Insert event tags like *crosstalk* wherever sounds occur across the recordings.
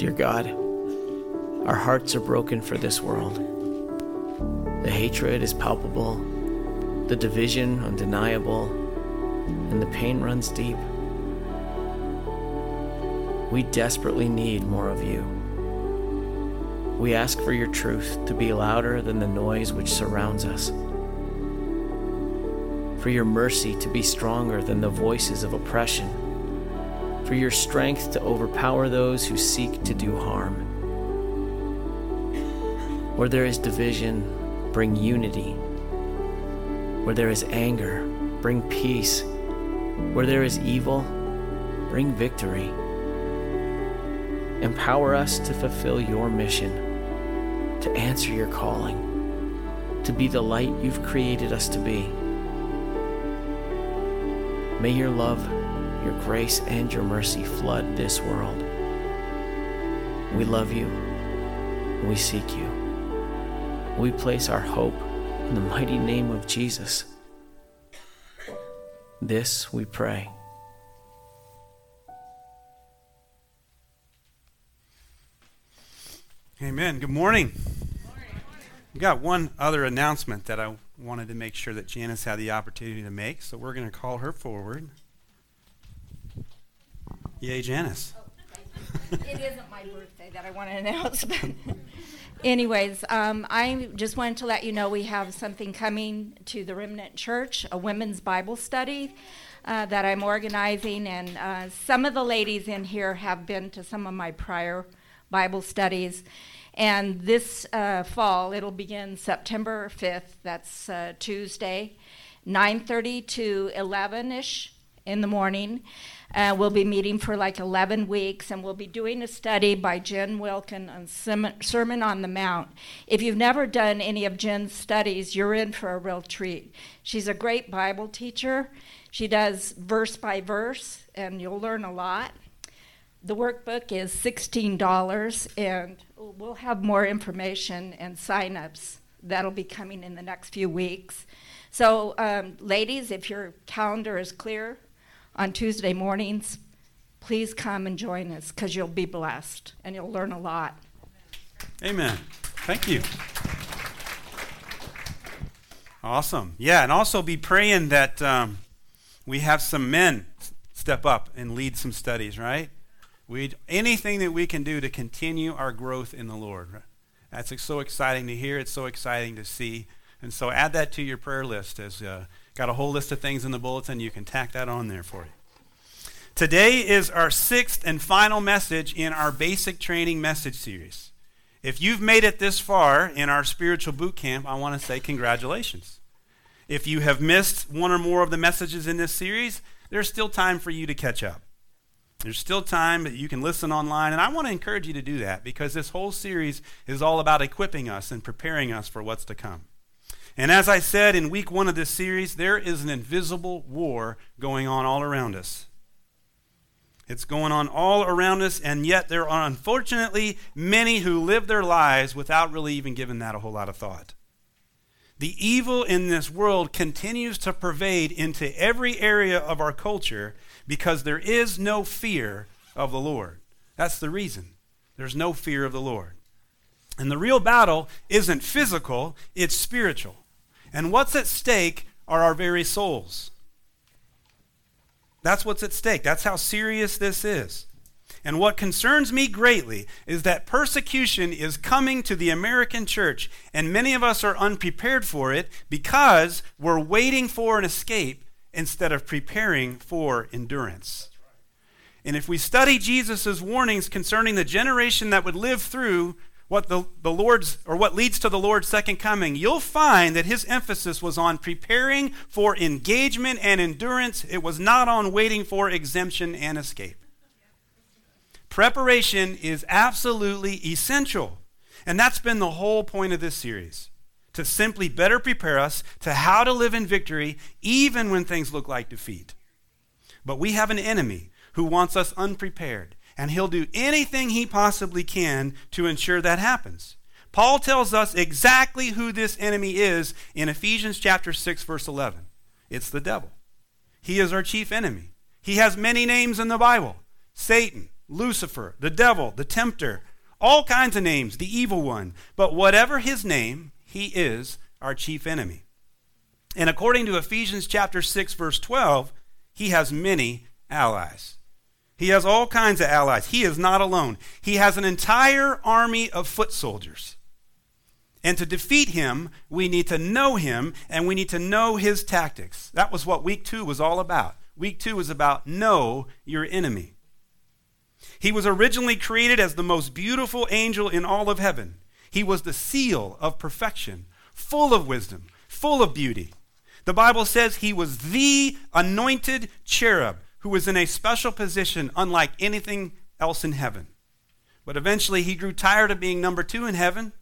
Dear God, our hearts are broken for this world. The hatred is palpable, the division undeniable, and the pain runs deep. We desperately need more of you. We ask for your truth to be louder than the noise which surrounds us, for your mercy to be stronger than the voices of oppression, for your strength to overpower those who seek to do harm. Where there is division, bring unity. Where there is anger, bring peace. Where there is evil, bring victory. Empower us to fulfill your mission, to answer your calling, to be the light you've created us to be. May your love, your grace, and your mercy flood this world. We love you. We seek you. We place our hope in the mighty name of Jesus. This we pray. Amen. Good morning. We got one other announcement that I wanted to make sure that Janice had the opportunity to make, so we're going to call her forward. Yay, Janice. it isn't my birthday that I want to announce, but *laughs* anyways, um, I just wanted to let you know we have something coming to the Remnant Church, a women's Bible study. Uh, that I'm organizing, and uh, some of the ladies in here have been to some of my prior Bible studies. And this uh, fall, it'll begin September 5th. That's uh, Tuesday, 9:30 to 11ish in the morning. Uh, we'll be meeting for like 11 weeks, and we'll be doing a study by Jen Wilkin on Sermon on the Mount. If you've never done any of Jen's studies, you're in for a real treat. She's a great Bible teacher. She does verse by verse, and you'll learn a lot. The workbook is $16, and we'll have more information and sign-ups that'll be coming in the next few weeks. So, um, ladies, if your calendar is clear on Tuesday mornings, please come and join us because you'll be blessed and you'll learn a lot. Amen. Thank you. Awesome. Yeah, and also be praying that um, we have some men step up and lead some studies, right? We anything that we can do to continue our growth in the Lord. That's so exciting to hear. It's so exciting to see. And so add that to your prayer list. As uh, got a whole list of things in the bulletin, you can tack that on there for you. Today is our sixth and final message in our basic training message series. If you've made it this far in our spiritual boot camp, I want to say congratulations. If you have missed one or more of the messages in this series, there's still time for you to catch up. There's still time, but you can listen online. And I want to encourage you to do that because this whole series is all about equipping us and preparing us for what's to come. And as I said in week one of this series, there is an invisible war going on all around us. It's going on all around us, and yet there are unfortunately many who live their lives without really even giving that a whole lot of thought. The evil in this world continues to pervade into every area of our culture because there is no fear of the Lord. That's the reason. There's no fear of the Lord. And the real battle isn't physical, it's spiritual. And what's at stake are our very souls. That's what's at stake. That's how serious this is. And what concerns me greatly is that persecution is coming to the American church, and many of us are unprepared for it because we're waiting for an escape instead of preparing for endurance. And if we study Jesus' warnings concerning the generation that would live through what the, the Lord's or what leads to the Lord's second coming, you'll find that his emphasis was on preparing for engagement and endurance. It was not on waiting for exemption and escape. Preparation is absolutely essential. And that's been the whole point of this series to simply better prepare us to how to live in victory even when things look like defeat. But we have an enemy who wants us unprepared, and he'll do anything he possibly can to ensure that happens. Paul tells us exactly who this enemy is in Ephesians chapter 6 verse 11. It's the devil. He is our chief enemy. He has many names in the Bible. Satan, Lucifer, the devil, the tempter, all kinds of names, the evil one. But whatever his name, he is our chief enemy. And according to Ephesians chapter 6 verse 12, he has many allies. He has all kinds of allies. He is not alone. He has an entire army of foot soldiers. And to defeat him, we need to know him and we need to know his tactics. That was what week 2 was all about. Week 2 was about know your enemy. He was originally created as the most beautiful angel in all of heaven. He was the seal of perfection, full of wisdom, full of beauty. The Bible says he was the anointed cherub who was in a special position unlike anything else in heaven. But eventually he grew tired of being number two in heaven,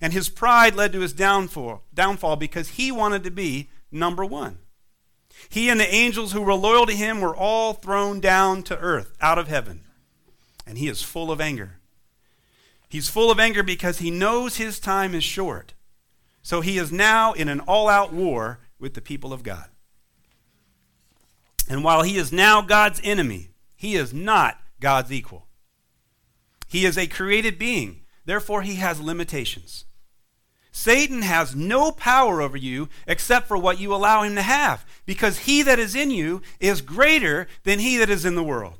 and his pride led to his downfall, downfall because he wanted to be number one. He and the angels who were loyal to him were all thrown down to earth, out of heaven and he is full of anger. He's full of anger because he knows his time is short. So he is now in an all out war with the people of God. And while he is now God's enemy, he is not God's equal. He is a created being, therefore, he has limitations. Satan has no power over you except for what you allow him to have, because he that is in you is greater than he that is in the world.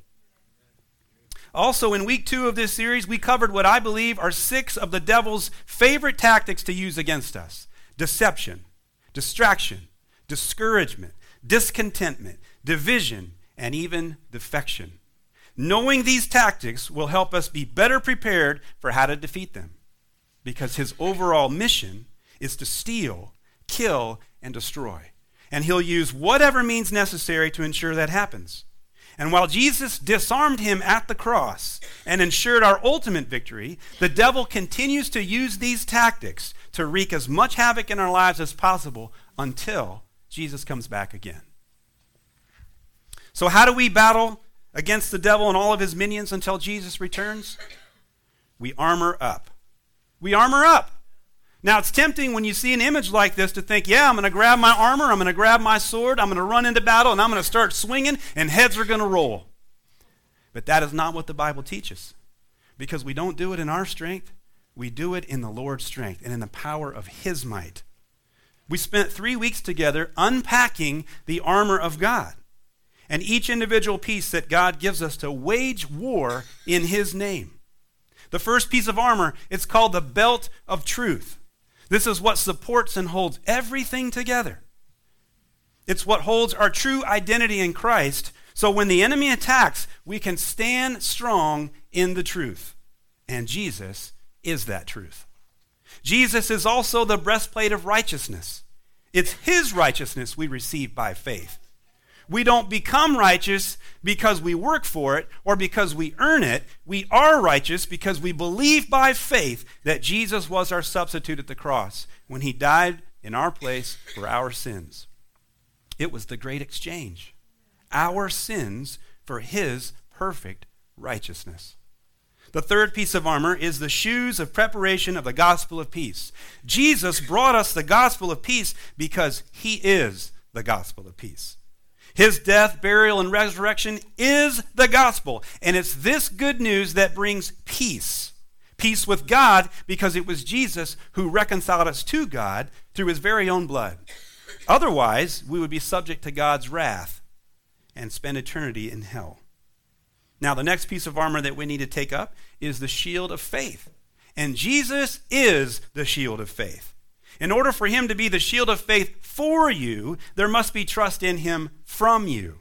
Also, in week two of this series, we covered what I believe are six of the devil's favorite tactics to use against us deception, distraction, discouragement, discontentment, division, and even defection. Knowing these tactics will help us be better prepared for how to defeat them because his overall mission is to steal, kill, and destroy. And he'll use whatever means necessary to ensure that happens. And while Jesus disarmed him at the cross and ensured our ultimate victory, the devil continues to use these tactics to wreak as much havoc in our lives as possible until Jesus comes back again. So, how do we battle against the devil and all of his minions until Jesus returns? We armor up. We armor up. Now, it's tempting when you see an image like this to think, yeah, I'm going to grab my armor, I'm going to grab my sword, I'm going to run into battle, and I'm going to start swinging, and heads are going to roll. But that is not what the Bible teaches. Because we don't do it in our strength, we do it in the Lord's strength and in the power of His might. We spent three weeks together unpacking the armor of God and each individual piece that God gives us to wage war in His name. The first piece of armor, it's called the belt of truth. This is what supports and holds everything together. It's what holds our true identity in Christ. So when the enemy attacks, we can stand strong in the truth. And Jesus is that truth. Jesus is also the breastplate of righteousness. It's his righteousness we receive by faith. We don't become righteous because we work for it or because we earn it. We are righteous because we believe by faith that Jesus was our substitute at the cross when he died in our place for our sins. It was the great exchange. Our sins for his perfect righteousness. The third piece of armor is the shoes of preparation of the gospel of peace. Jesus brought us the gospel of peace because he is the gospel of peace. His death, burial, and resurrection is the gospel. And it's this good news that brings peace. Peace with God because it was Jesus who reconciled us to God through his very own blood. Otherwise, we would be subject to God's wrath and spend eternity in hell. Now, the next piece of armor that we need to take up is the shield of faith. And Jesus is the shield of faith. In order for him to be the shield of faith for you, there must be trust in him from you.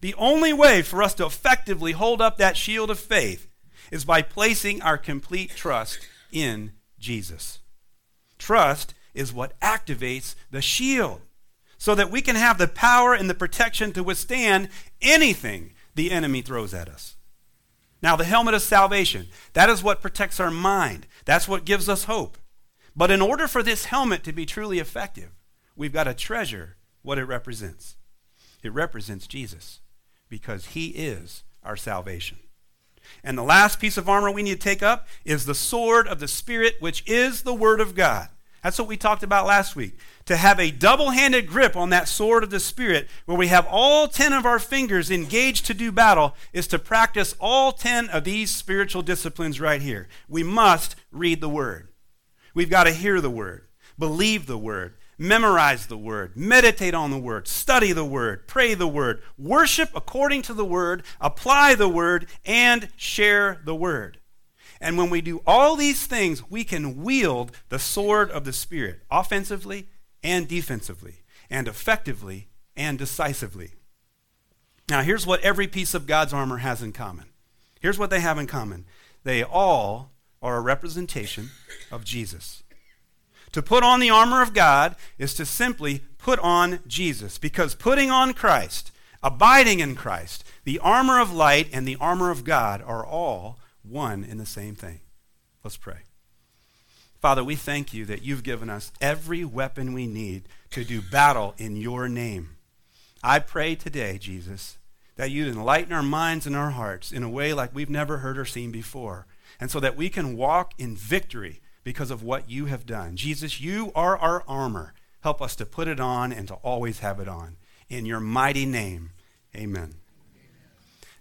The only way for us to effectively hold up that shield of faith is by placing our complete trust in Jesus. Trust is what activates the shield so that we can have the power and the protection to withstand anything the enemy throws at us. Now, the helmet of salvation, that is what protects our mind. That's what gives us hope. But in order for this helmet to be truly effective, we've got to treasure what it represents. It represents Jesus because he is our salvation. And the last piece of armor we need to take up is the sword of the Spirit, which is the Word of God. That's what we talked about last week. To have a double handed grip on that sword of the Spirit, where we have all 10 of our fingers engaged to do battle, is to practice all 10 of these spiritual disciplines right here. We must read the Word. We've got to hear the Word, believe the Word, memorize the Word, meditate on the Word, study the Word, pray the Word, worship according to the Word, apply the Word, and share the Word. And when we do all these things, we can wield the sword of the Spirit offensively and defensively, and effectively and decisively. Now, here's what every piece of God's armor has in common. Here's what they have in common they all are a representation of Jesus. To put on the armor of God is to simply put on Jesus, because putting on Christ, abiding in Christ, the armor of light and the armor of God are all one in the same thing. Let's pray. Father, we thank you that you've given us every weapon we need to do battle in your name. I pray today, Jesus, that you'd enlighten our minds and our hearts in a way like we've never heard or seen before, and so that we can walk in victory because of what you have done. Jesus, you are our armor. Help us to put it on and to always have it on. In your mighty name, amen.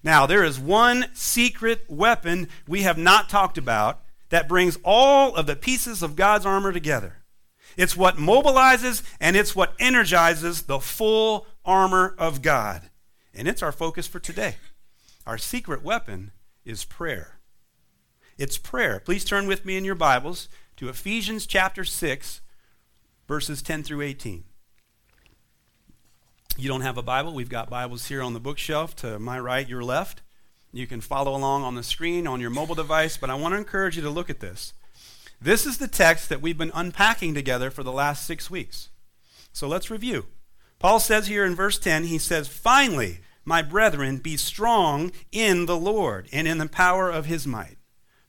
Now, there is one secret weapon we have not talked about that brings all of the pieces of God's armor together. It's what mobilizes and it's what energizes the full armor of God. And it's our focus for today. Our secret weapon is prayer. It's prayer. Please turn with me in your Bibles to Ephesians chapter 6, verses 10 through 18 you don't have a Bible, we've got Bibles here on the bookshelf to my right, your left. You can follow along on the screen on your mobile device, but I want to encourage you to look at this. This is the text that we've been unpacking together for the last six weeks. So let's review. Paul says here in verse 10, he says, Finally, my brethren, be strong in the Lord and in the power of his might.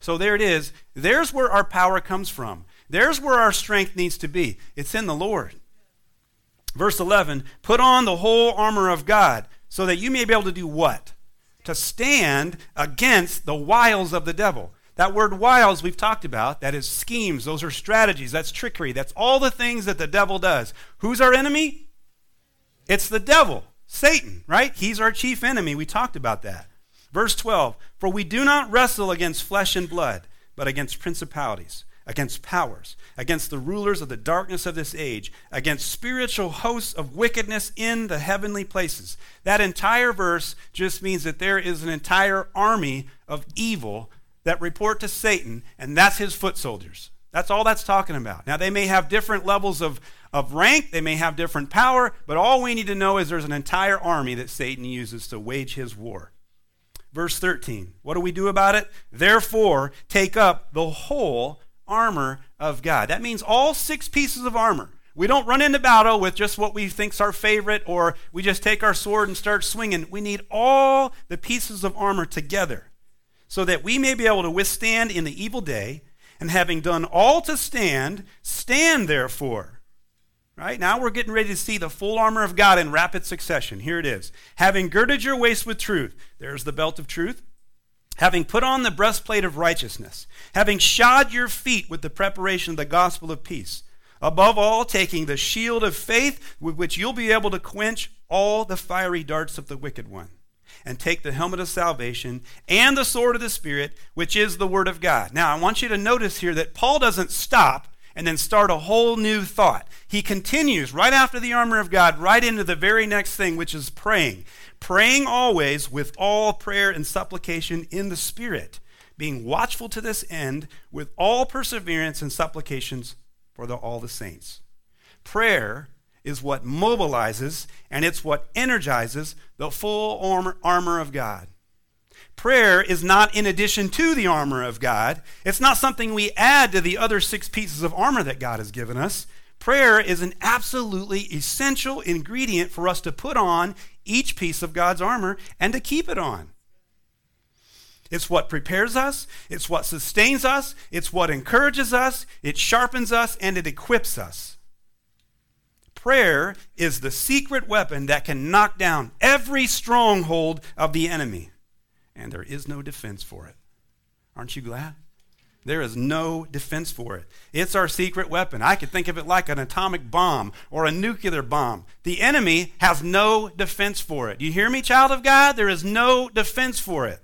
So there it is. There's where our power comes from. There's where our strength needs to be. It's in the Lord. Verse 11, put on the whole armor of God so that you may be able to do what? To stand against the wiles of the devil. That word wiles we've talked about, that is schemes, those are strategies, that's trickery, that's all the things that the devil does. Who's our enemy? It's the devil, Satan, right? He's our chief enemy. We talked about that. Verse 12, for we do not wrestle against flesh and blood, but against principalities against powers, against the rulers of the darkness of this age, against spiritual hosts of wickedness in the heavenly places. That entire verse just means that there is an entire army of evil that report to Satan, and that's his foot soldiers. That's all that's talking about. Now, they may have different levels of, of rank, they may have different power, but all we need to know is there's an entire army that Satan uses to wage his war. Verse 13. What do we do about it? Therefore, take up the whole armor of God. That means all six pieces of armor. We don't run into battle with just what we think's our favorite or we just take our sword and start swinging. We need all the pieces of armor together so that we may be able to withstand in the evil day and having done all to stand, stand therefore. Right? Now we're getting ready to see the full armor of God in rapid succession. Here it is. Having girded your waist with truth. There's the belt of truth having put on the breastplate of righteousness, having shod your feet with the preparation of the gospel of peace, above all, taking the shield of faith with which you'll be able to quench all the fiery darts of the wicked one, and take the helmet of salvation and the sword of the Spirit, which is the word of God. Now, I want you to notice here that Paul doesn't stop and then start a whole new thought. He continues right after the armor of God, right into the very next thing, which is praying praying always with all prayer and supplication in the Spirit, being watchful to this end with all perseverance and supplications for the, all the saints. Prayer is what mobilizes and it's what energizes the full armor, armor of God. Prayer is not in addition to the armor of God. It's not something we add to the other six pieces of armor that God has given us. Prayer is an absolutely essential ingredient for us to put on each piece of God's armor and to keep it on. It's what prepares us, it's what sustains us, it's what encourages us, it sharpens us, and it equips us. Prayer is the secret weapon that can knock down every stronghold of the enemy, and there is no defense for it. Aren't you glad? There is no defense for it. It's our secret weapon. I could think of it like an atomic bomb or a nuclear bomb. The enemy has no defense for it. You hear me, child of God? There is no defense for it.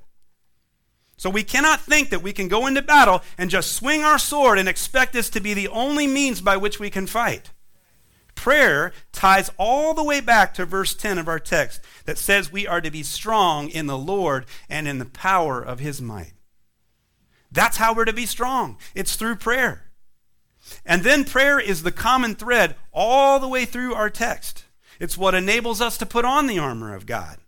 So we cannot think that we can go into battle and just swing our sword and expect this to be the only means by which we can fight. Prayer ties all the way back to verse 10 of our text that says we are to be strong in the Lord and in the power of his might. That's how we're to be strong. It's through prayer. And then prayer is the common thread all the way through our text. It's what enables us to put on the armor of God.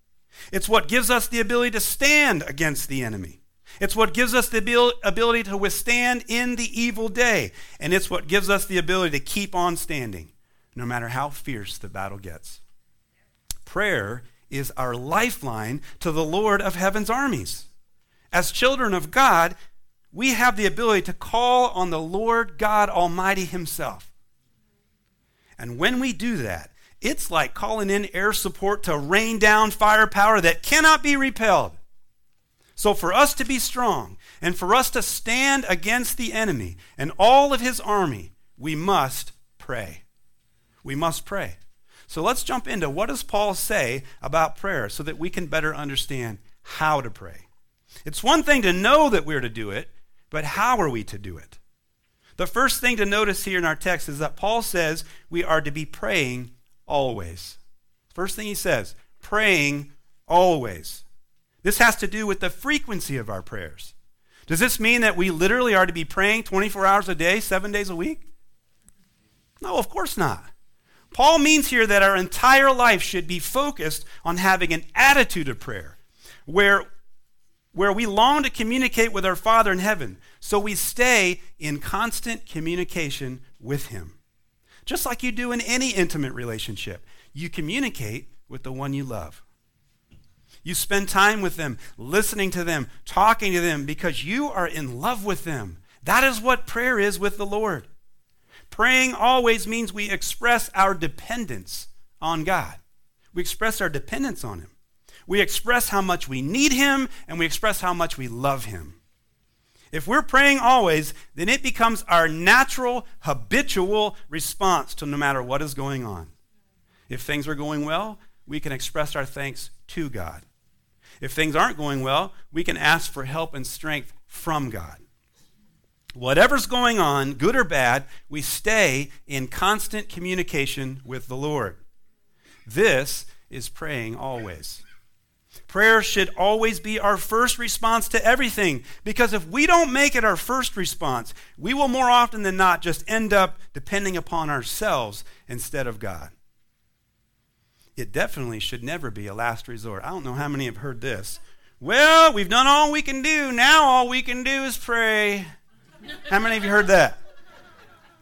It's what gives us the ability to stand against the enemy. It's what gives us the ability to withstand in the evil day. And it's what gives us the ability to keep on standing, no matter how fierce the battle gets. Prayer is our lifeline to the Lord of heaven's armies. As children of God, we have the ability to call on the Lord God Almighty Himself. And when we do that, it's like calling in air support to rain down firepower that cannot be repelled. So, for us to be strong and for us to stand against the enemy and all of his army, we must pray. We must pray. So, let's jump into what does Paul say about prayer so that we can better understand how to pray. It's one thing to know that we're to do it, but how are we to do it? The first thing to notice here in our text is that Paul says we are to be praying always. First thing he says, praying always. This has to do with the frequency of our prayers. Does this mean that we literally are to be praying 24 hours a day, seven days a week? No, of course not. Paul means here that our entire life should be focused on having an attitude of prayer where where we long to communicate with our Father in heaven. So we stay in constant communication with Him. Just like you do in any intimate relationship, you communicate with the one you love. You spend time with them, listening to them, talking to them, because you are in love with them. That is what prayer is with the Lord. Praying always means we express our dependence on God. We express our dependence on Him. We express how much we need Him and we express how much we love Him. If we're praying always, then it becomes our natural, habitual response to no matter what is going on. If things are going well, we can express our thanks to God. If things aren't going well, we can ask for help and strength from God. Whatever's going on, good or bad, we stay in constant communication with the Lord. This is praying always. Prayer should always be our first response to everything because if we don't make it our first response, we will more often than not just end up depending upon ourselves instead of God. It definitely should never be a last resort. I don't know how many have heard this. Well, we've done all we can do. Now all we can do is pray. How many of you heard that?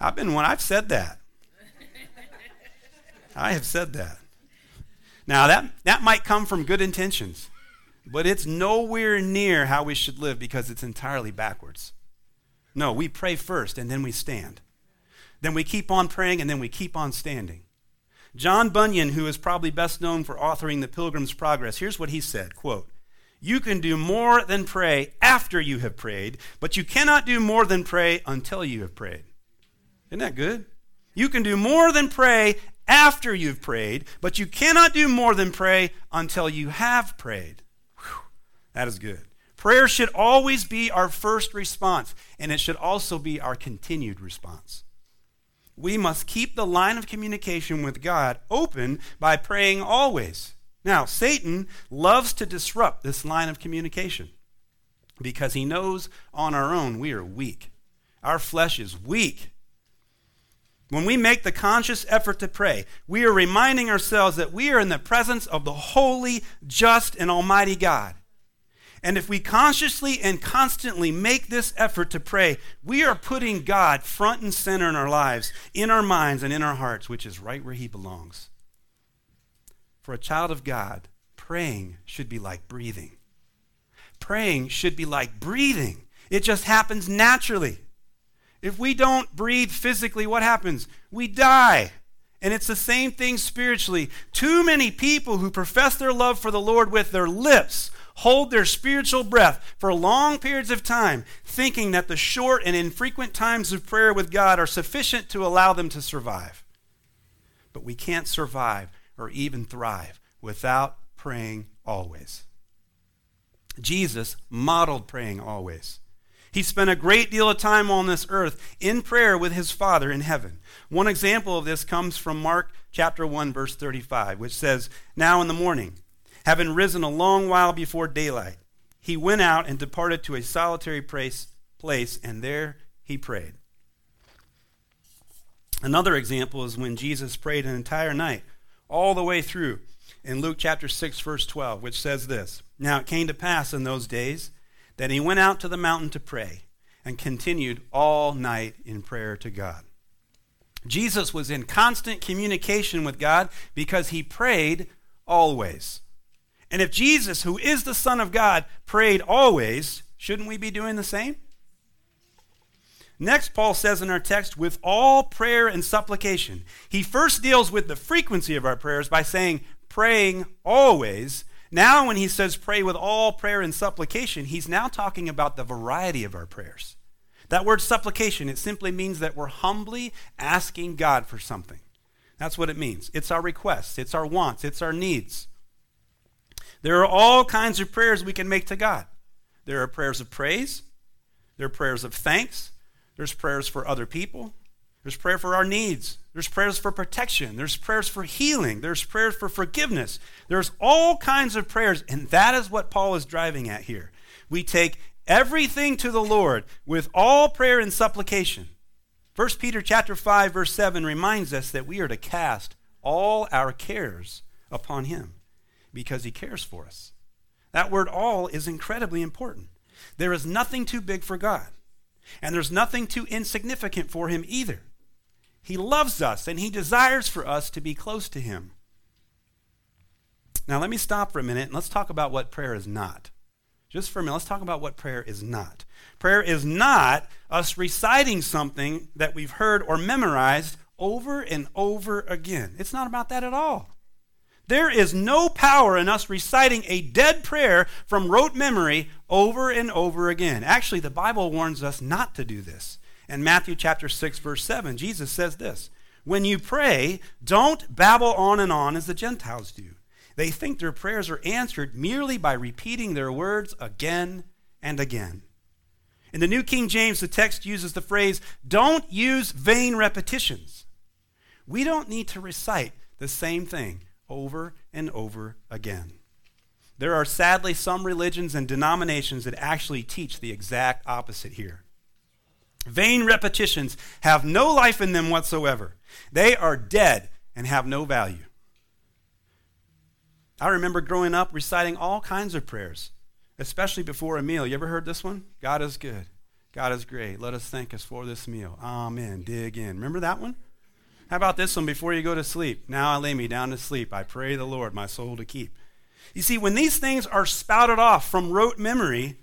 I've been one. I've said that. I have said that. Now, that, that might come from good intentions, but it's nowhere near how we should live because it's entirely backwards. No, we pray first and then we stand. Then we keep on praying and then we keep on standing. John Bunyan, who is probably best known for authoring The Pilgrim's Progress, here's what he said, quote, "You can do more than pray after you have prayed, but you cannot do more than pray until you have prayed." Isn't that good? You can do more than pray after you've prayed, but you cannot do more than pray until you have prayed. Whew, that is good. Prayer should always be our first response, and it should also be our continued response. We must keep the line of communication with God open by praying always. Now, Satan loves to disrupt this line of communication because he knows on our own we are weak. Our flesh is weak. When we make the conscious effort to pray, we are reminding ourselves that we are in the presence of the holy, just, and almighty God. And if we consciously and constantly make this effort to pray, we are putting God front and center in our lives, in our minds, and in our hearts, which is right where He belongs. For a child of God, praying should be like breathing. Praying should be like breathing, it just happens naturally. If we don't breathe physically, what happens? We die. And it's the same thing spiritually. Too many people who profess their love for the Lord with their lips hold their spiritual breath for long periods of time, thinking that the short and infrequent times of prayer with God are sufficient to allow them to survive. But we can't survive or even thrive without praying always. Jesus modeled praying always. He spent a great deal of time on this earth in prayer with his Father in heaven. One example of this comes from Mark chapter 1 verse 35, which says, "Now in the morning, having risen a long while before daylight, he went out and departed to a solitary place, place and there he prayed." Another example is when Jesus prayed an entire night, all the way through, in Luke chapter 6 verse 12, which says this, "Now it came to pass in those days that he went out to the mountain to pray and continued all night in prayer to God. Jesus was in constant communication with God because he prayed always. And if Jesus, who is the Son of God, prayed always, shouldn't we be doing the same? Next, Paul says in our text, with all prayer and supplication. He first deals with the frequency of our prayers by saying, praying always, now, when he says pray with all prayer and supplication, he's now talking about the variety of our prayers. That word supplication, it simply means that we're humbly asking God for something. That's what it means. It's our requests, it's our wants, it's our needs. There are all kinds of prayers we can make to God. There are prayers of praise, there are prayers of thanks, there's prayers for other people, there's prayer for our needs. There's prayers for protection. There's prayers for healing. There's prayers for forgiveness. There's all kinds of prayers, and that is what Paul is driving at here. We take everything to the Lord with all prayer and supplication. 1 Peter chapter 5 verse 7 reminds us that we are to cast all our cares upon him because he cares for us. That word all is incredibly important. There is nothing too big for God, and there's nothing too insignificant for him either. He loves us and He desires for us to be close to Him. Now, let me stop for a minute and let's talk about what prayer is not. Just for a minute, let's talk about what prayer is not. Prayer is not us reciting something that we've heard or memorized over and over again. It's not about that at all. There is no power in us reciting a dead prayer from rote memory over and over again. Actually, the Bible warns us not to do this. In Matthew chapter 6 verse 7, Jesus says this, "When you pray, don't babble on and on as the Gentiles do. They think their prayers are answered merely by repeating their words again and again." In the New King James, the text uses the phrase, "Don't use vain repetitions." We don't need to recite the same thing over and over again. There are sadly some religions and denominations that actually teach the exact opposite here. Vain repetitions have no life in them whatsoever. They are dead and have no value. I remember growing up reciting all kinds of prayers, especially before a meal. You ever heard this one? God is good. God is great. Let us thank us for this meal. Amen. Dig in. Remember that one? How about this one before you go to sleep? Now I lay me down to sleep. I pray the Lord my soul to keep. You see, when these things are spouted off from rote memory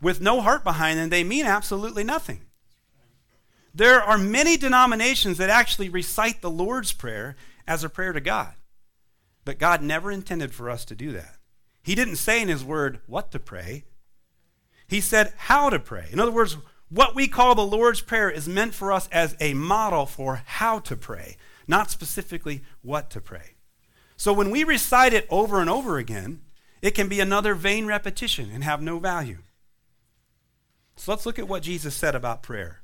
with no heart behind them, they mean absolutely nothing. There are many denominations that actually recite the Lord's Prayer as a prayer to God. But God never intended for us to do that. He didn't say in His Word what to pray, He said how to pray. In other words, what we call the Lord's Prayer is meant for us as a model for how to pray, not specifically what to pray. So when we recite it over and over again, it can be another vain repetition and have no value. So let's look at what Jesus said about prayer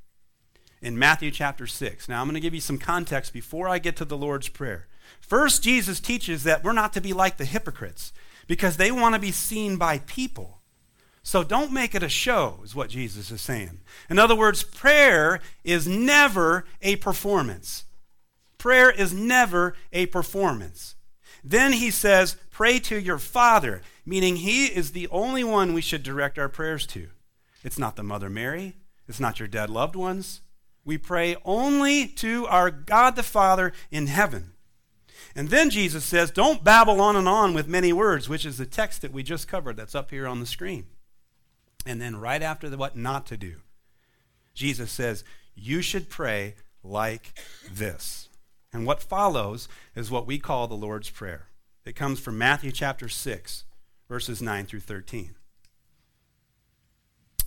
in Matthew chapter 6. Now, I'm going to give you some context before I get to the Lord's Prayer. First, Jesus teaches that we're not to be like the hypocrites because they want to be seen by people. So don't make it a show, is what Jesus is saying. In other words, prayer is never a performance. Prayer is never a performance. Then he says, Pray to your Father, meaning he is the only one we should direct our prayers to. It's not the Mother Mary, it's not your dead loved ones, we pray only to our God the Father in heaven. And then Jesus says, Don't babble on and on with many words, which is the text that we just covered that's up here on the screen. And then right after the what not to do, Jesus says, You should pray like this. And what follows is what we call the Lord's Prayer. It comes from Matthew chapter 6, verses 9 through 13.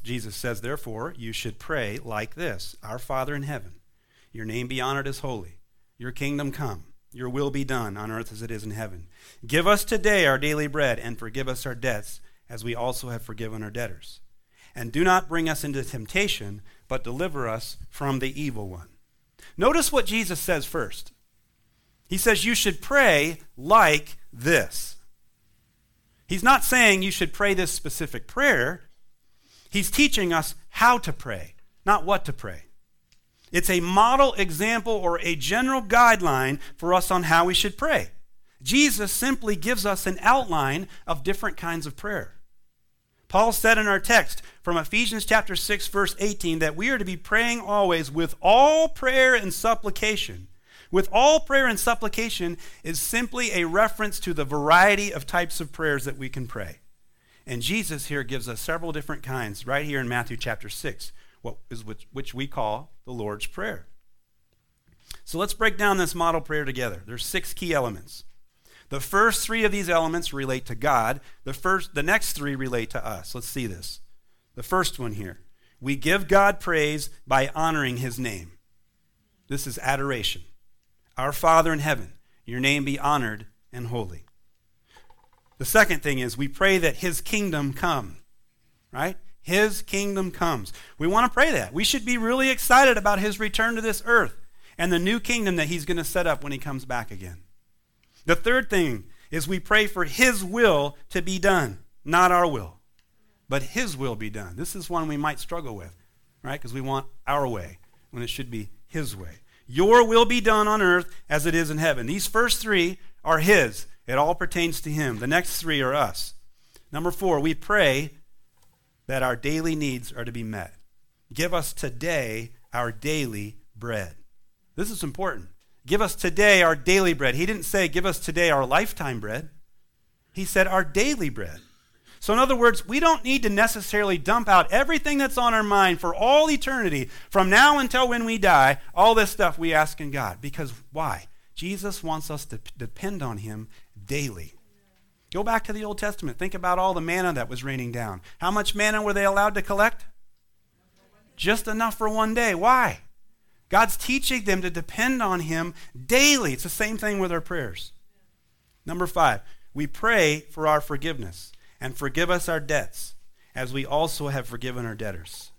Jesus says, Therefore, you should pray like this Our Father in heaven, your name be honored as holy, your kingdom come, your will be done on earth as it is in heaven. Give us today our daily bread, and forgive us our debts, as we also have forgiven our debtors. And do not bring us into temptation, but deliver us from the evil one. Notice what Jesus says first. He says, You should pray like this. He's not saying you should pray this specific prayer. He's teaching us how to pray, not what to pray. It's a model example or a general guideline for us on how we should pray. Jesus simply gives us an outline of different kinds of prayer. Paul said in our text from Ephesians chapter 6 verse 18 that we are to be praying always with all prayer and supplication. With all prayer and supplication is simply a reference to the variety of types of prayers that we can pray. And Jesus here gives us several different kinds right here in Matthew chapter 6, what is which, which we call the Lord's Prayer. So let's break down this model prayer together. There's six key elements. The first three of these elements relate to God. The first the next three relate to us. Let's see this. The first one here. We give God praise by honoring his name. This is adoration. Our Father in heaven, your name be honored and holy. The second thing is we pray that his kingdom come, right? His kingdom comes. We want to pray that. We should be really excited about his return to this earth and the new kingdom that he's going to set up when he comes back again. The third thing is we pray for his will to be done, not our will, but his will be done. This is one we might struggle with, right? Because we want our way when it should be his way. Your will be done on earth as it is in heaven. These first three are his. It all pertains to Him. The next three are us. Number four, we pray that our daily needs are to be met. Give us today our daily bread. This is important. Give us today our daily bread. He didn't say, give us today our lifetime bread. He said, our daily bread. So, in other words, we don't need to necessarily dump out everything that's on our mind for all eternity, from now until when we die, all this stuff we ask in God. Because why? Jesus wants us to depend on Him daily. Go back to the Old Testament. Think about all the manna that was raining down. How much manna were they allowed to collect? Just enough for one day. Why? God's teaching them to depend on Him daily. It's the same thing with our prayers. Number five, we pray for our forgiveness and forgive us our debts as we also have forgiven our debtors.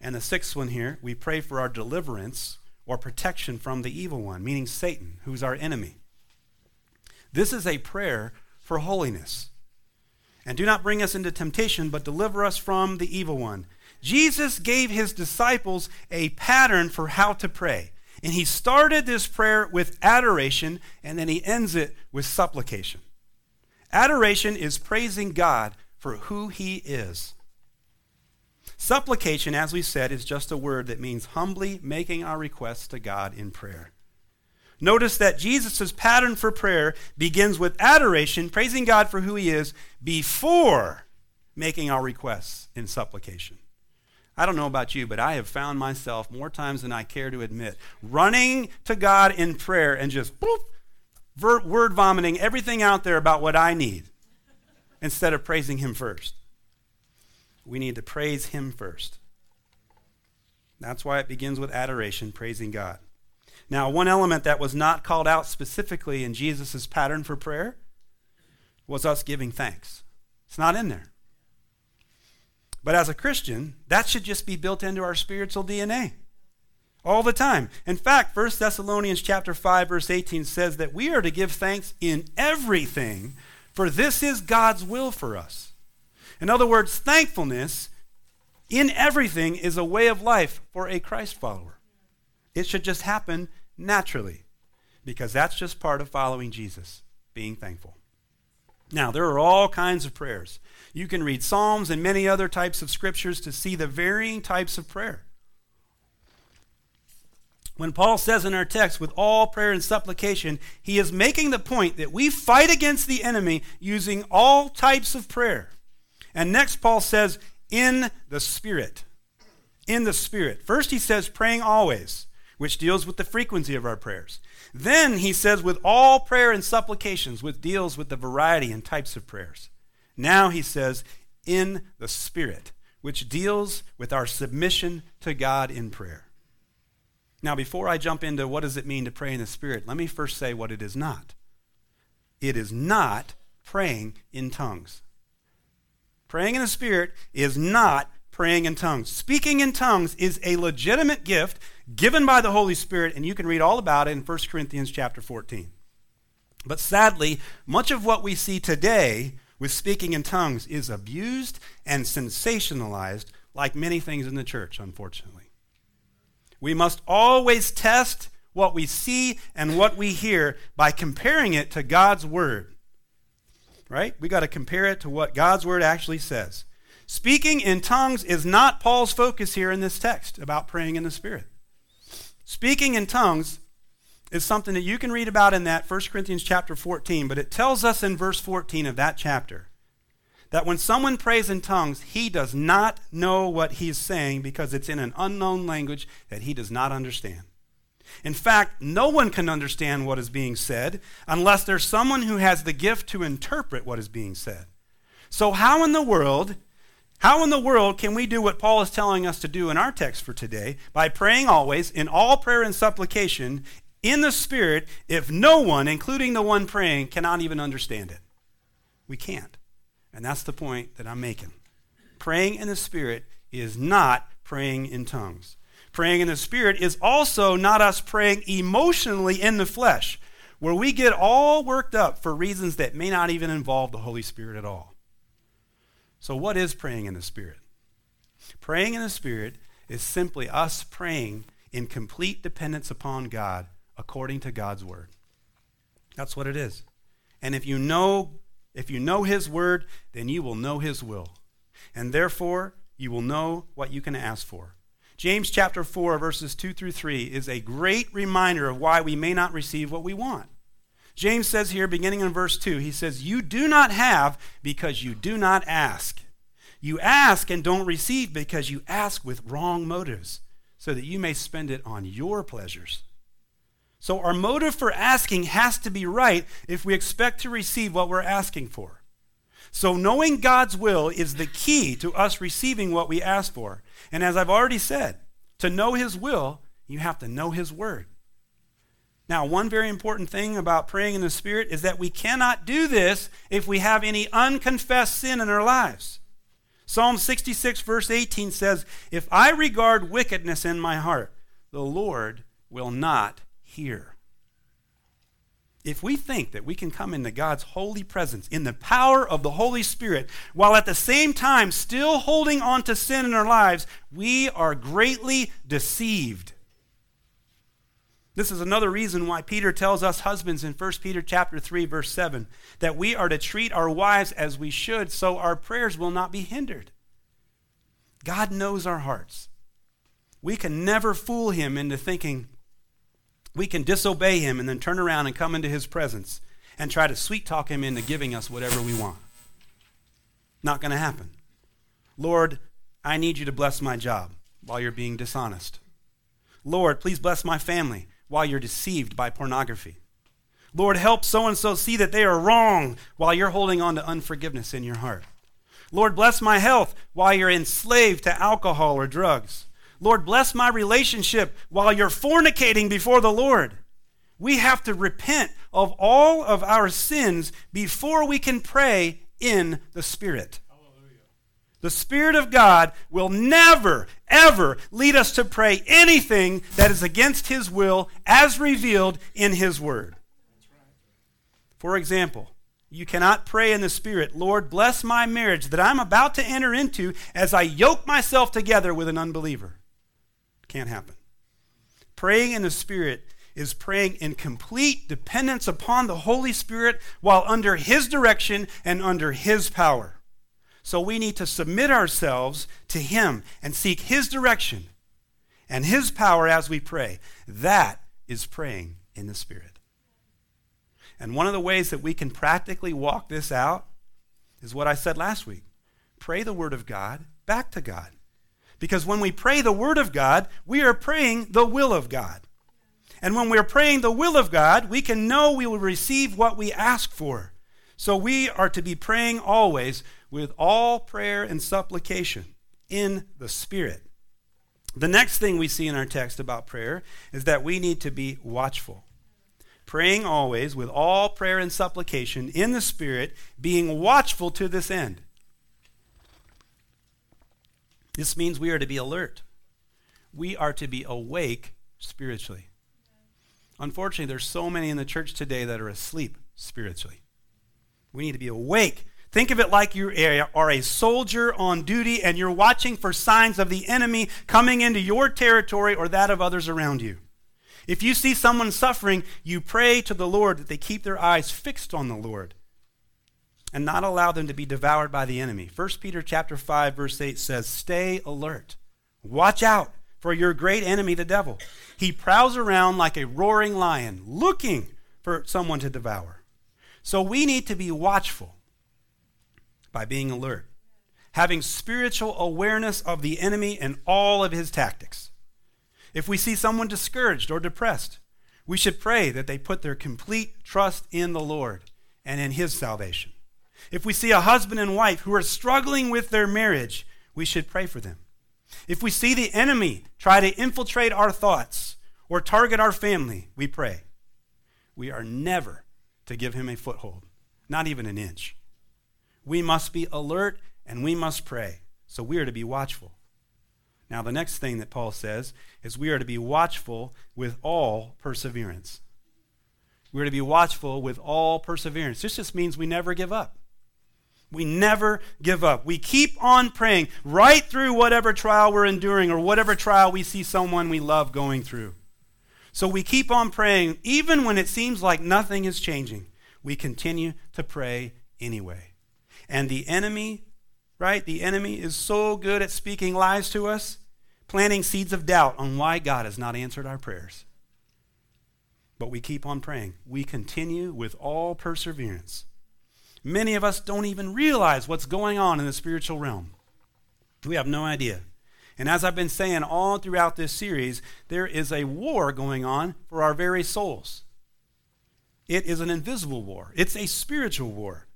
And the sixth one here, we pray for our deliverance or protection from the evil one, meaning Satan, who's our enemy. This is a prayer for holiness. And do not bring us into temptation, but deliver us from the evil one. Jesus gave his disciples a pattern for how to pray. And he started this prayer with adoration, and then he ends it with supplication. Adoration is praising God for who he is. Supplication, as we said, is just a word that means humbly making our requests to God in prayer. Notice that Jesus' pattern for prayer begins with adoration, praising God for who he is, before making our requests in supplication. I don't know about you, but I have found myself more times than I care to admit running to God in prayer and just boop, word vomiting everything out there about what I need instead of praising Him first. We need to praise Him first. That's why it begins with adoration, praising God. Now, one element that was not called out specifically in Jesus' pattern for prayer was us giving thanks. It's not in there. But as a Christian, that should just be built into our spiritual DNA all the time. In fact, 1 Thessalonians chapter 5 verse 18 says that we are to give thanks in everything, for this is God's will for us. In other words, thankfulness in everything is a way of life for a Christ follower. It should just happen naturally because that's just part of following Jesus, being thankful. Now, there are all kinds of prayers. You can read Psalms and many other types of scriptures to see the varying types of prayer. When Paul says in our text, with all prayer and supplication, he is making the point that we fight against the enemy using all types of prayer. And next, Paul says, in the Spirit. In the Spirit. First, he says, praying always which deals with the frequency of our prayers. Then he says, with all prayer and supplications, which deals with the variety and types of prayers. Now he says, in the Spirit, which deals with our submission to God in prayer. Now, before I jump into what does it mean to pray in the Spirit, let me first say what it is not. It is not praying in tongues. Praying in the Spirit is not praying in tongues. Speaking in tongues is a legitimate gift given by the Holy Spirit, and you can read all about it in 1 Corinthians chapter 14. But sadly, much of what we see today with speaking in tongues is abused and sensationalized, like many things in the church, unfortunately. We must always test what we see and what we hear by comparing it to God's Word. Right? We got to compare it to what God's Word actually says. Speaking in tongues is not Paul's focus here in this text about praying in the Spirit. Speaking in tongues is something that you can read about in that 1 Corinthians chapter 14, but it tells us in verse 14 of that chapter that when someone prays in tongues, he does not know what he's saying because it's in an unknown language that he does not understand. In fact, no one can understand what is being said unless there's someone who has the gift to interpret what is being said. So, how in the world how in the world can we do what Paul is telling us to do in our text for today by praying always in all prayer and supplication in the Spirit if no one, including the one praying, cannot even understand it? We can't. And that's the point that I'm making. Praying in the Spirit is not praying in tongues. Praying in the Spirit is also not us praying emotionally in the flesh, where we get all worked up for reasons that may not even involve the Holy Spirit at all. So, what is praying in the Spirit? Praying in the Spirit is simply us praying in complete dependence upon God according to God's word. That's what it is. And if you know if you know his word, then you will know his will. And therefore, you will know what you can ask for. James chapter 4 verses 2 through 3 is a great reminder of why we may not receive what we want. James says here, beginning in verse 2, he says, You do not have because you do not ask. You ask and don't receive because you ask with wrong motives, so that you may spend it on your pleasures. So, our motive for asking has to be right if we expect to receive what we're asking for. So, knowing God's will is the key to us receiving what we ask for. And as I've already said, to know His will, you have to know His word. Now, one very important thing about praying in the Spirit is that we cannot do this if we have any unconfessed sin in our lives. Psalm 66, verse 18 says, If I regard wickedness in my heart, the Lord will not hear. If we think that we can come into God's holy presence in the power of the Holy Spirit while at the same time still holding on to sin in our lives, we are greatly deceived. This is another reason why Peter tells us husbands in 1 Peter chapter 3 verse 7 that we are to treat our wives as we should so our prayers will not be hindered. God knows our hearts. We can never fool him into thinking we can disobey him and then turn around and come into his presence and try to sweet talk him into giving us whatever we want. Not going to happen. Lord, I need you to bless my job while you're being dishonest. Lord, please bless my family while you're deceived by pornography. Lord, help so and so see that they are wrong while you're holding on to unforgiveness in your heart. Lord, bless my health while you're enslaved to alcohol or drugs. Lord, bless my relationship while you're fornicating before the Lord. We have to repent of all of our sins before we can pray in the Spirit. The Spirit of God will never, ever lead us to pray anything that is against His will as revealed in His Word. For example, you cannot pray in the Spirit, Lord, bless my marriage that I'm about to enter into as I yoke myself together with an unbeliever. Can't happen. Praying in the Spirit is praying in complete dependence upon the Holy Spirit while under His direction and under His power. So we need to submit ourselves to Him and seek His direction and His power as we pray. That is praying in the Spirit. And one of the ways that we can practically walk this out is what I said last week pray the Word of God back to God. Because when we pray the Word of God, we are praying the will of God. And when we're praying the will of God, we can know we will receive what we ask for. So we are to be praying always with all prayer and supplication in the Spirit. The next thing we see in our text about prayer is that we need to be watchful. Praying always with all prayer and supplication in the Spirit, being watchful to this end. This means we are to be alert. We are to be awake spiritually. Unfortunately, there's so many in the church today that are asleep spiritually. We need to be awake. Think of it like you are a soldier on duty and you're watching for signs of the enemy coming into your territory or that of others around you. If you see someone suffering, you pray to the Lord that they keep their eyes fixed on the Lord and not allow them to be devoured by the enemy. 1 Peter chapter 5 verse 8 says, "Stay alert. Watch out for your great enemy the devil. He prowls around like a roaring lion, looking for someone to devour." So we need to be watchful by being alert, having spiritual awareness of the enemy and all of his tactics. If we see someone discouraged or depressed, we should pray that they put their complete trust in the Lord and in his salvation. If we see a husband and wife who are struggling with their marriage, we should pray for them. If we see the enemy try to infiltrate our thoughts or target our family, we pray. We are never to give him a foothold, not even an inch. We must be alert and we must pray. So we are to be watchful. Now, the next thing that Paul says is we are to be watchful with all perseverance. We're to be watchful with all perseverance. This just means we never give up. We never give up. We keep on praying right through whatever trial we're enduring or whatever trial we see someone we love going through. So we keep on praying, even when it seems like nothing is changing. We continue to pray anyway. And the enemy, right? The enemy is so good at speaking lies to us, planting seeds of doubt on why God has not answered our prayers. But we keep on praying. We continue with all perseverance. Many of us don't even realize what's going on in the spiritual realm. We have no idea. And as I've been saying all throughout this series, there is a war going on for our very souls. It is an invisible war, it's a spiritual war.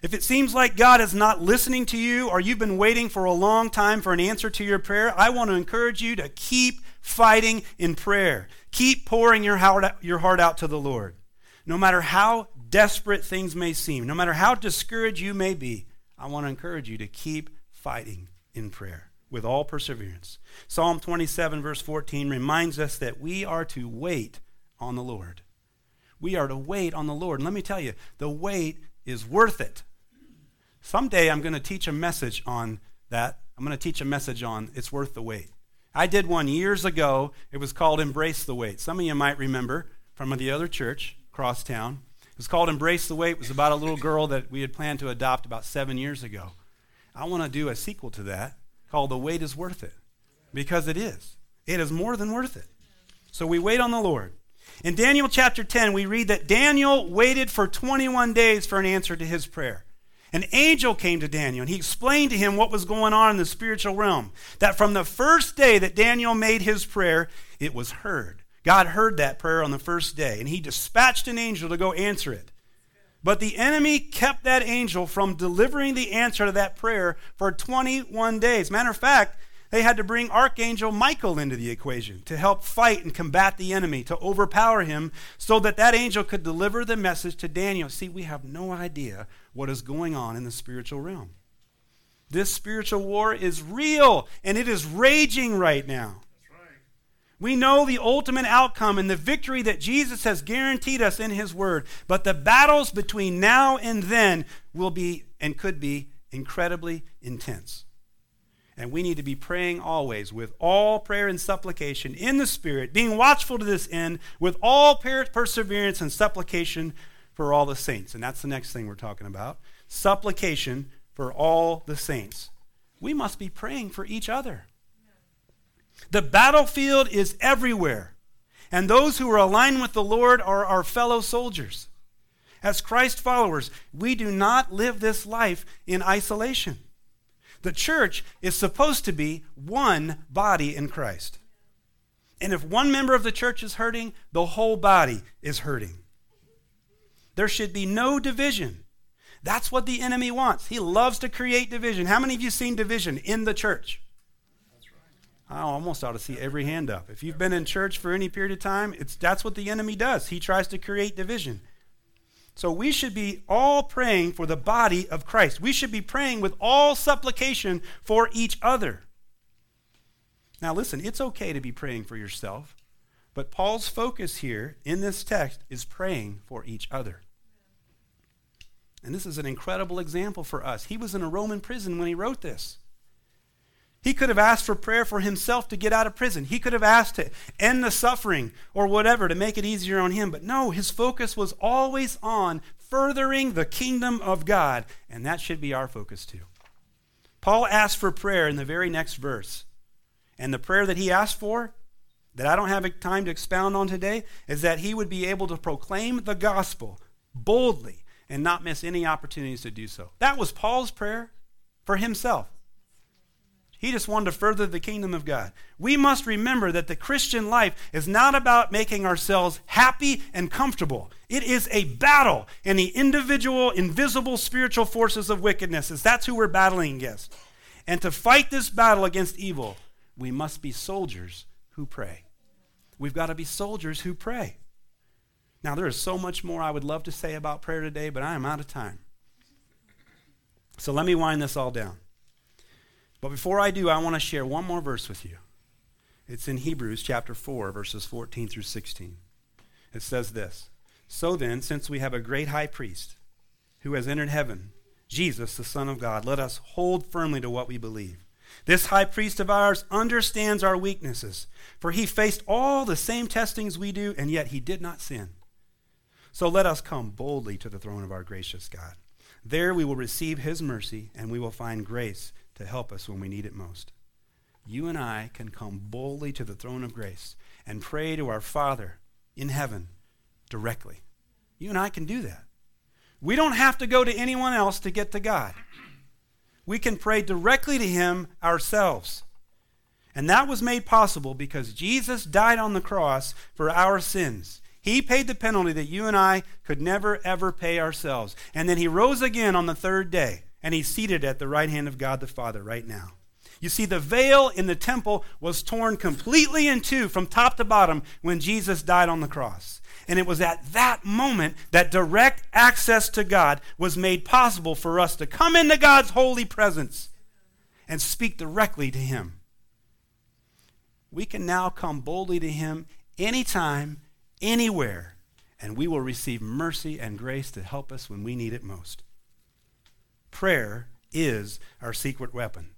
If it seems like God is not listening to you or you've been waiting for a long time for an answer to your prayer, I want to encourage you to keep fighting in prayer. Keep pouring your heart, out, your heart out to the Lord. No matter how desperate things may seem, no matter how discouraged you may be, I want to encourage you to keep fighting in prayer with all perseverance. Psalm 27, verse 14, reminds us that we are to wait on the Lord. We are to wait on the Lord. And let me tell you, the wait is worth it. Someday I'm going to teach a message on that. I'm going to teach a message on it's worth the wait. I did one years ago. It was called Embrace the Wait. Some of you might remember from the other church across town. It was called Embrace the Wait. It was about a little girl that we had planned to adopt about seven years ago. I want to do a sequel to that called The Wait is Worth It. Because it is. It is more than worth it. So we wait on the Lord. In Daniel chapter 10, we read that Daniel waited for 21 days for an answer to his prayer. An angel came to Daniel and he explained to him what was going on in the spiritual realm. That from the first day that Daniel made his prayer, it was heard. God heard that prayer on the first day and he dispatched an angel to go answer it. But the enemy kept that angel from delivering the answer to that prayer for 21 days. Matter of fact, they had to bring Archangel Michael into the equation to help fight and combat the enemy, to overpower him, so that that angel could deliver the message to Daniel. See, we have no idea what is going on in the spiritual realm. This spiritual war is real, and it is raging right now. We know the ultimate outcome and the victory that Jesus has guaranteed us in His Word. But the battles between now and then will be and could be incredibly intense. And we need to be praying always with all prayer and supplication in the Spirit, being watchful to this end with all perseverance and supplication for all the saints. And that's the next thing we're talking about supplication for all the saints. We must be praying for each other. The battlefield is everywhere. And those who are aligned with the Lord are our fellow soldiers. As Christ followers, we do not live this life in isolation. The church is supposed to be one body in Christ. And if one member of the church is hurting, the whole body is hurting. There should be no division. That's what the enemy wants. He loves to create division. How many of you seen division in the church? I almost ought to see every hand up. If you've been in church for any period of time, it's that's what the enemy does. He tries to create division. So we should be all praying for the body of Christ. We should be praying with all supplication for each other. Now listen, it's okay to be praying for yourself, but Paul's focus here in this text is praying for each other. And this is an incredible example for us. He was in a Roman prison when he wrote this. He could have asked for prayer for himself to get out of prison. He could have asked to end the suffering or whatever to make it easier on him. But no, his focus was always on furthering the kingdom of God. And that should be our focus too. Paul asked for prayer in the very next verse. And the prayer that he asked for, that I don't have time to expound on today, is that he would be able to proclaim the gospel boldly and not miss any opportunities to do so. That was Paul's prayer for himself. He just wanted to further the kingdom of God. We must remember that the Christian life is not about making ourselves happy and comfortable. It is a battle in the individual, invisible spiritual forces of wickedness. That's who we're battling against. And to fight this battle against evil, we must be soldiers who pray. We've got to be soldiers who pray. Now, there is so much more I would love to say about prayer today, but I am out of time. So let me wind this all down. But before I do, I want to share one more verse with you. It's in Hebrews chapter 4, verses 14 through 16. It says this So then, since we have a great high priest who has entered heaven, Jesus, the Son of God, let us hold firmly to what we believe. This high priest of ours understands our weaknesses, for he faced all the same testings we do, and yet he did not sin. So let us come boldly to the throne of our gracious God. There we will receive his mercy, and we will find grace to help us when we need it most. You and I can come boldly to the throne of grace and pray to our Father in heaven directly. You and I can do that. We don't have to go to anyone else to get to God. We can pray directly to Him ourselves. And that was made possible because Jesus died on the cross for our sins. He paid the penalty that you and I could never, ever pay ourselves. And then He rose again on the third day and he's seated at the right hand of God the Father right now. You see, the veil in the temple was torn completely in two from top to bottom when Jesus died on the cross. And it was at that moment that direct access to God was made possible for us to come into God's holy presence and speak directly to Him. We can now come boldly to Him anytime, anywhere, and we will receive mercy and grace to help us when we need it most. Prayer is our secret weapon.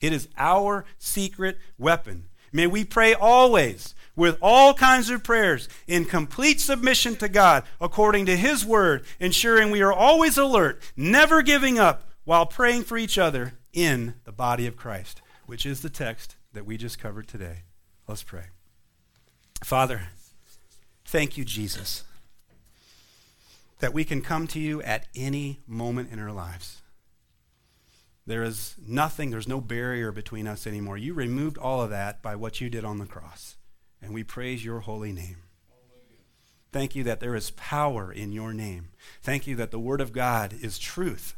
It is our secret weapon. May we pray always with all kinds of prayers in complete submission to God according to His word, ensuring we are always alert, never giving up while praying for each other in the body of Christ, which is the text that we just covered today. Let's pray. Father, thank you, Jesus, that we can come to you at any moment in our lives. There is nothing, there's no barrier between us anymore. You removed all of that by what you did on the cross. And we praise your holy name. Thank you that there is power in your name. Thank you that the Word of God is truth.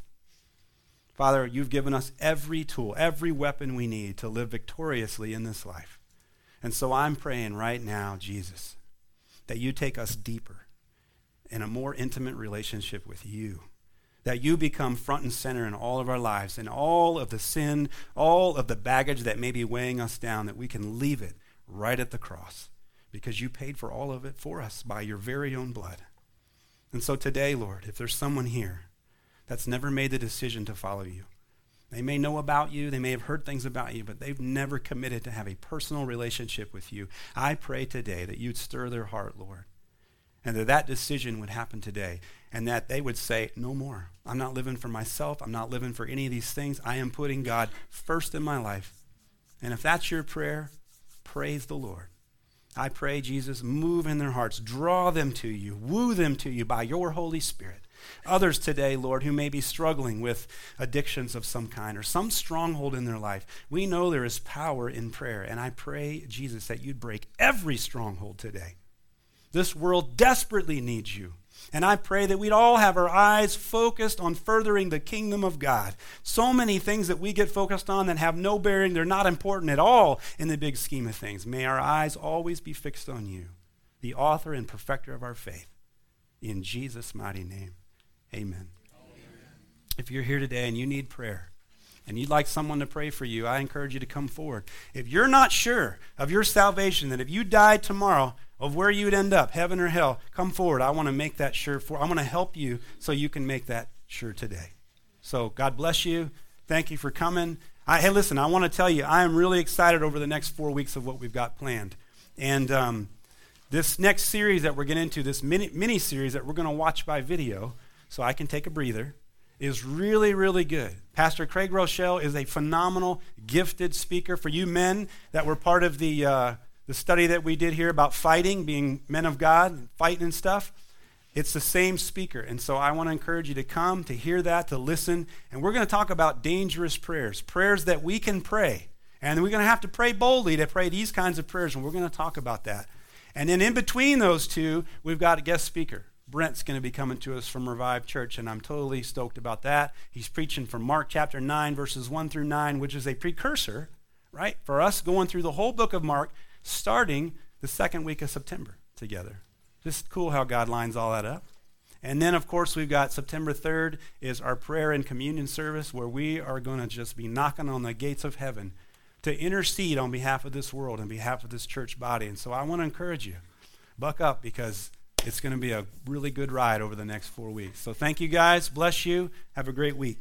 Father, you've given us every tool, every weapon we need to live victoriously in this life. And so I'm praying right now, Jesus, that you take us deeper in a more intimate relationship with you that you become front and center in all of our lives and all of the sin, all of the baggage that may be weighing us down, that we can leave it right at the cross because you paid for all of it for us by your very own blood. And so today, Lord, if there's someone here that's never made the decision to follow you, they may know about you, they may have heard things about you, but they've never committed to have a personal relationship with you. I pray today that you'd stir their heart, Lord, and that that decision would happen today and that they would say, No more. I'm not living for myself. I'm not living for any of these things. I am putting God first in my life. And if that's your prayer, praise the Lord. I pray, Jesus, move in their hearts, draw them to you, woo them to you by your Holy Spirit. Others today, Lord, who may be struggling with addictions of some kind or some stronghold in their life, we know there is power in prayer. And I pray, Jesus, that you'd break every stronghold today. This world desperately needs you. And I pray that we'd all have our eyes focused on furthering the kingdom of God. So many things that we get focused on that have no bearing, they're not important at all in the big scheme of things. May our eyes always be fixed on you, the author and perfecter of our faith. In Jesus' mighty name, amen. amen. If you're here today and you need prayer, and you'd like someone to pray for you, I encourage you to come forward. If you're not sure of your salvation, that if you died tomorrow, of where you'd end up, heaven or hell, come forward. I want to make that sure for I want to help you so you can make that sure today. So God bless you. Thank you for coming. I, hey, listen, I want to tell you, I am really excited over the next four weeks of what we've got planned. And um, this next series that we're getting into, this mini, mini series that we're going to watch by video, so I can take a breather, is really, really good. Pastor Craig Groeschel is a phenomenal, gifted speaker. For you men that were part of the uh, the study that we did here about fighting, being men of God, fighting and stuff, it's the same speaker. And so I want to encourage you to come, to hear that, to listen. And we're going to talk about dangerous prayers, prayers that we can pray. And we're going to have to pray boldly to pray these kinds of prayers. And we're going to talk about that. And then in between those two, we've got a guest speaker. Brent's going to be coming to us from Revive Church, and I'm totally stoked about that. He's preaching from Mark chapter 9, verses 1 through 9, which is a precursor, right, for us going through the whole book of Mark starting the second week of September together. Just cool how God lines all that up. And then, of course, we've got September 3rd is our prayer and communion service where we are going to just be knocking on the gates of heaven to intercede on behalf of this world and behalf of this church body. And so I want to encourage you, buck up because it's going to be a really good ride over the next four weeks. So thank you guys. Bless you. Have a great week.